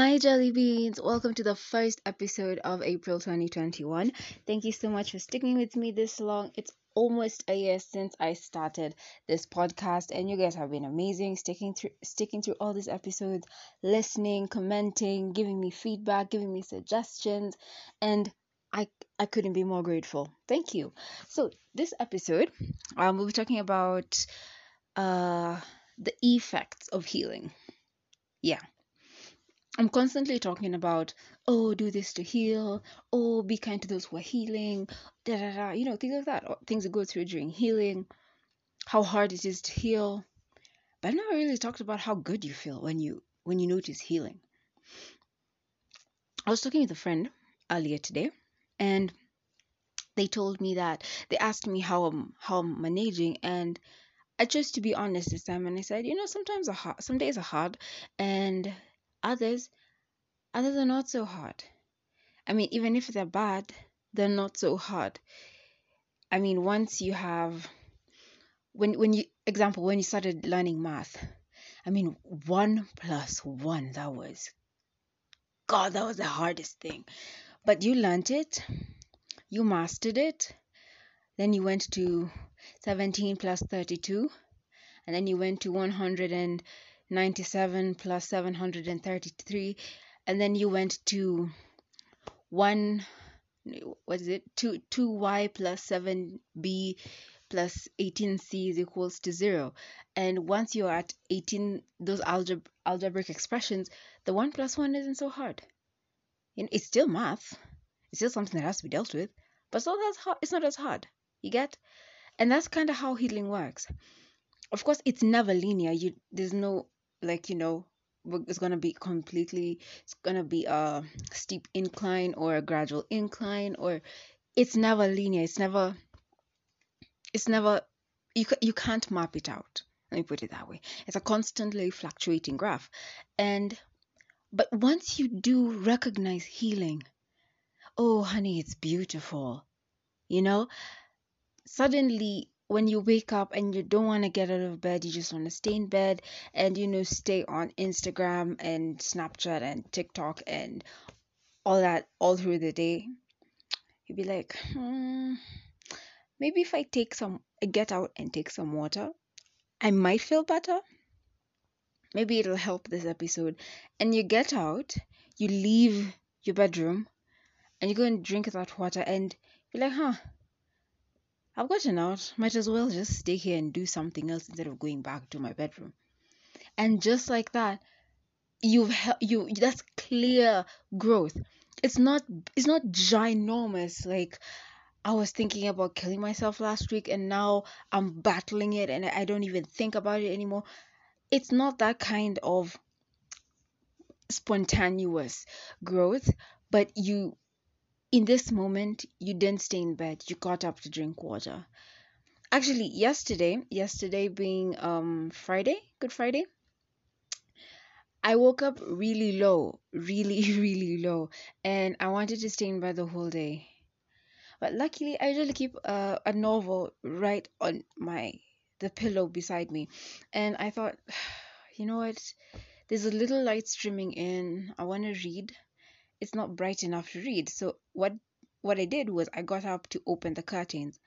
Hi, Jelly Beans. Welcome to the first episode of April 2021. Thank you so much for sticking with me this long. It's almost a year since I started this podcast, and you guys have been amazing, sticking through sticking through all these episodes, listening, commenting, giving me feedback, giving me suggestions, and I I couldn't be more grateful. Thank you. So this episode, um, we'll be talking about uh the effects of healing. Yeah I'm constantly talking about, oh, do this to heal, oh, be kind to those who are healing, da da da, you know, things like that, things that go through during healing, how hard it is to heal. But I've never really talked about how good you feel when you when you notice healing. I was talking with a friend earlier today, and they told me that they asked me how I'm how I'm managing, and I chose to be honest this time, and I said, you know, sometimes a hard, some days are hard, and Others, others are not so hard. I mean, even if they're bad, they're not so hard. I mean, once you have, when when you example when you started learning math, I mean, one plus one that was, God, that was the hardest thing. But you learned it, you mastered it, then you went to 17 plus 32, and then you went to 100 and 97 plus 733 and then you went to 1 what is it? 2 2y plus 7b plus 18c is equals to 0 and once you're at 18 those algebra algebraic expressions the 1 plus 1 isn't so hard. Know, it's still math. It's still something that has to be dealt with but so that's hard it's not as hard. You get? And that's kind of how healing works. Of course it's never linear. You there's no like you know it's going to be completely it's going to be a steep incline or a gradual incline or it's never linear it's never it's never you you can't map it out. Let me put it that way. It's a constantly fluctuating graph. And but once you do recognize healing oh honey it's beautiful. You know suddenly when you wake up and you don't want to get out of bed, you just want to stay in bed and you know stay on Instagram and Snapchat and TikTok and all that all through the day. You'd be like, hmm, maybe if I take some, I get out and take some water, I might feel better. Maybe it'll help this episode. And you get out, you leave your bedroom, and you go and drink that water, and you're like, huh, I've gotten out. Might as well just stay here and do something else instead of going back to my bedroom. And just like that, you've you that's clear growth. It's not it's not ginormous like I was thinking about killing myself last week and now I'm battling it and I don't even think about it anymore. It's not that kind of spontaneous growth, but you in this moment, you didn't stay in bed. You got up to drink water. Actually, yesterday, yesterday being um Friday, Good Friday, I woke up really low, really, really low, and I wanted to stay in bed the whole day. But luckily, I usually keep a, a novel right on my the pillow beside me, and I thought, you know what? There's a little light streaming in. I want to read it's not bright enough to read. So what what I did was I got up to open the curtains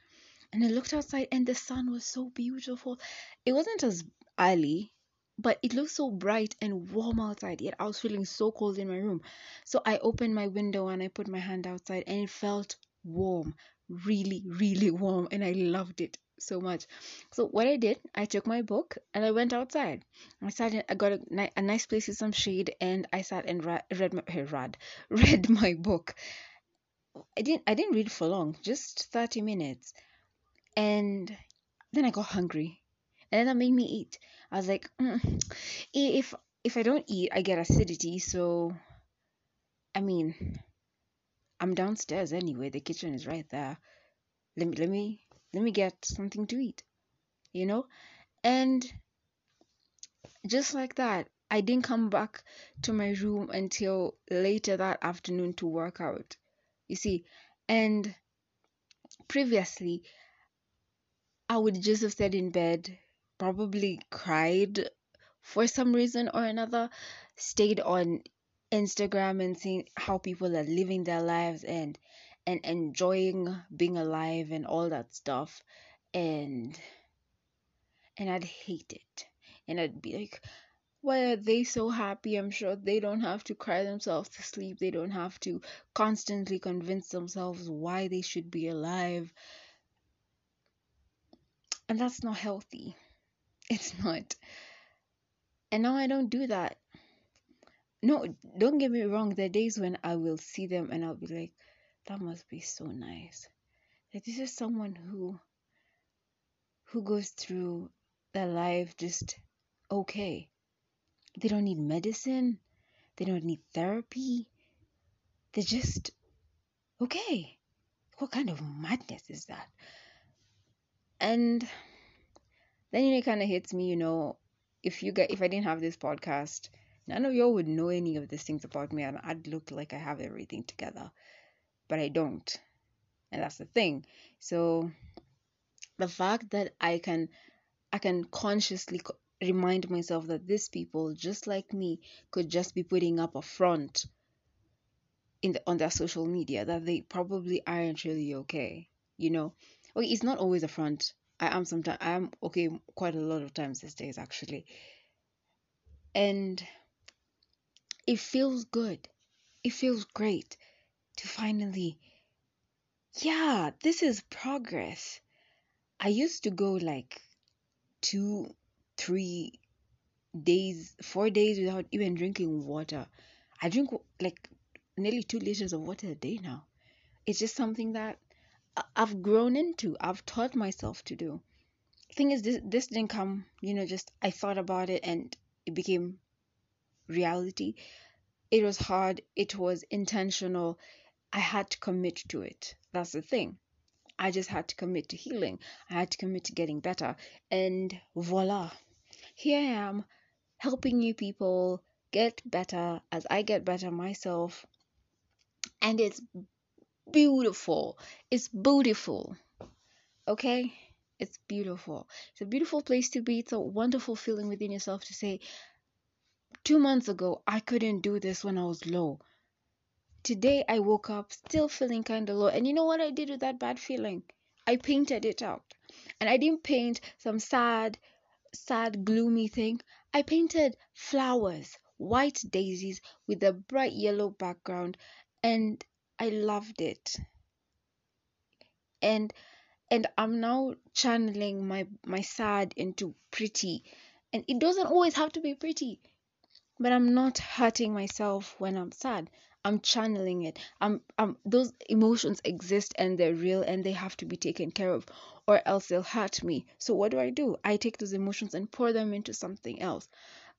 and I looked outside and the sun was so beautiful. It wasn't as early, but it looked so bright and warm outside. Yet I was feeling so cold in my room. So I opened my window and I put my hand outside and it felt warm, really, really warm, and I loved it so much. So what I did, I took my book and I went outside. I sat in, I got a, a nice place with some shade, and I sat and ra- read my read read my book. I didn't I didn't read for long, just thirty minutes, and then I got hungry, and then that made me eat. I was like, mm, if if I don't eat, I get acidity. So, I mean, I'm downstairs anyway. The kitchen is right there. Let me let me let me get something to eat, you know? And just like that, I didn't come back to my room until later that afternoon to work out. You see, and previously, I would just have stayed in bed, probably cried for some reason or another, stayed on Instagram and seeing how people are living their lives and and enjoying being alive and all that stuff and and I'd hate it. And I'd be like, why are they so happy? I'm sure they don't have to cry themselves to sleep. They don't have to constantly convince themselves why they should be alive. And that's not healthy. It's not. And now I don't do that. No, don't get me wrong. There are days when I will see them and I'll be like, that must be so nice. Like this is someone who who goes through their life just okay. They don't need medicine. They don't need therapy. They're just okay. What kind of madness is that? And then it kind of hits me, you know, if you get if I didn't have this podcast, none of y'all would know any of these things about me, and I'd look like I have everything together, but I don't, and that's the thing. So the fact that I can I can consciously remind myself that these people, just like me, could just be putting up a front in the, on their social media that they probably aren't really okay. You know, okay, it's not always a front. I am sometimes I am okay quite a lot of times these days actually, and it feels good. It feels great to finally, yeah, this is progress. I used to go like two, three days, four days without even drinking water. I drink like nearly two liters of water a day now. It's just something that I've grown into. I've taught myself to do. Thing is, this this didn't come, you know, just I thought about it and it became reality. It was hard. It was intentional. I had to commit to it. That's the thing. I just had to commit to healing. I had to commit to getting better. And voila, here I am helping you people get better as I get better myself. And it's beautiful. It's beautiful. Okay? It's beautiful. It's a beautiful place to be. It's a wonderful feeling within yourself to say, two months ago, I couldn't do this when I was low. Today, I woke up still feeling kind of low. And you know what I did with that bad feeling? I painted it out. And I didn't paint some sad, sad, gloomy thing. I painted flowers, white daisies with a bright yellow background. And I loved it. And and I'm now channeling my my sad into pretty. And it doesn't always have to be pretty. But I'm not hurting myself when I'm sad. I'm channeling it. I'm, I'm those emotions exist and they're real and they have to be taken care of or else they'll hurt me. So what do I do? I take those emotions and pour them into something else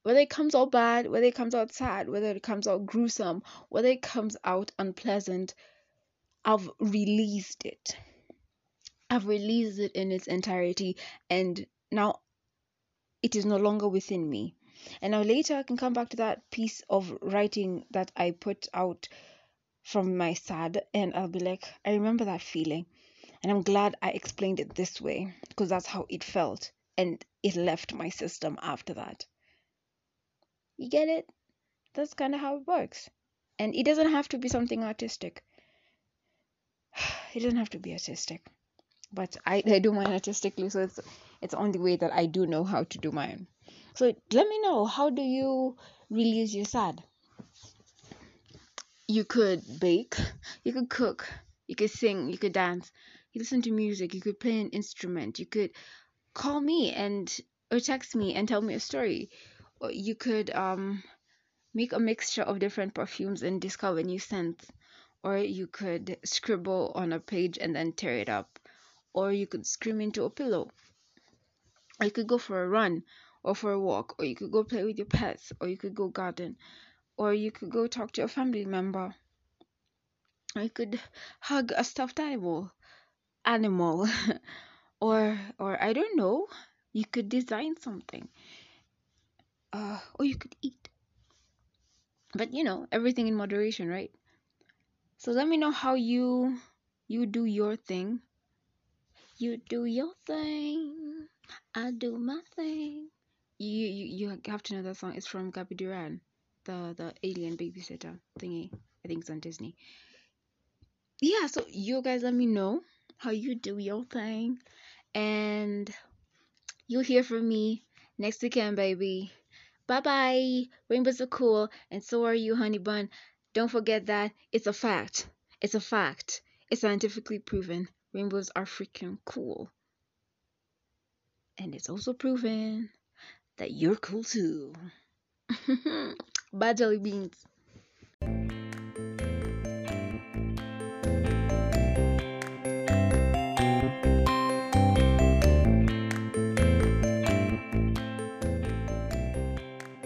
whether it comes out bad, whether it comes out sad, whether it comes out gruesome, whether it comes out unpleasant, I've released it. I've released it in its entirety, and now it is no longer within me. And now later I can come back to that piece of writing that I put out from my sad, and I'll be like, I remember that feeling. And I'm glad I explained it this way because that's how it felt, and it left my system after that. You get it? That's kind of how it works. And it doesn't have to be something artistic. It doesn't have to be artistic. But I, I do mine artistically, so it's it's the only way that I do know how to do mine. So let me know how do you release your sad? You could bake, you could cook, you could sing, you could dance, you listen to music, you could play an instrument, you could call me and or text me and tell me a story. Or you could um, make a mixture of different perfumes and discover new scents. Or you could scribble on a page and then tear it up. Or you could scream into a pillow. Or you could go for a run or for a walk or you could go play with your pets or you could go garden or you could go talk to a family member or you could hug a stuffed animal animal or or i don't know you could design something uh, or you could eat. But you know, everything in moderation, right? So let me know how you you do your thing. You do your thing. I do my thing. You you, you have to know that song. It's from Gabby Duran. the the alien babysitter thingy. I think it's on Disney. Yeah, so you guys let me know how you do your thing, and you'll hear from me next weekend, baby. Bye bye. Rainbows are cool, and so are you, honey bun. Don't forget that it's a fact. It's a fact. It's scientifically proven. Rainbows are freaking cool. And it's also proven that you're cool too. Bye, jelly beans.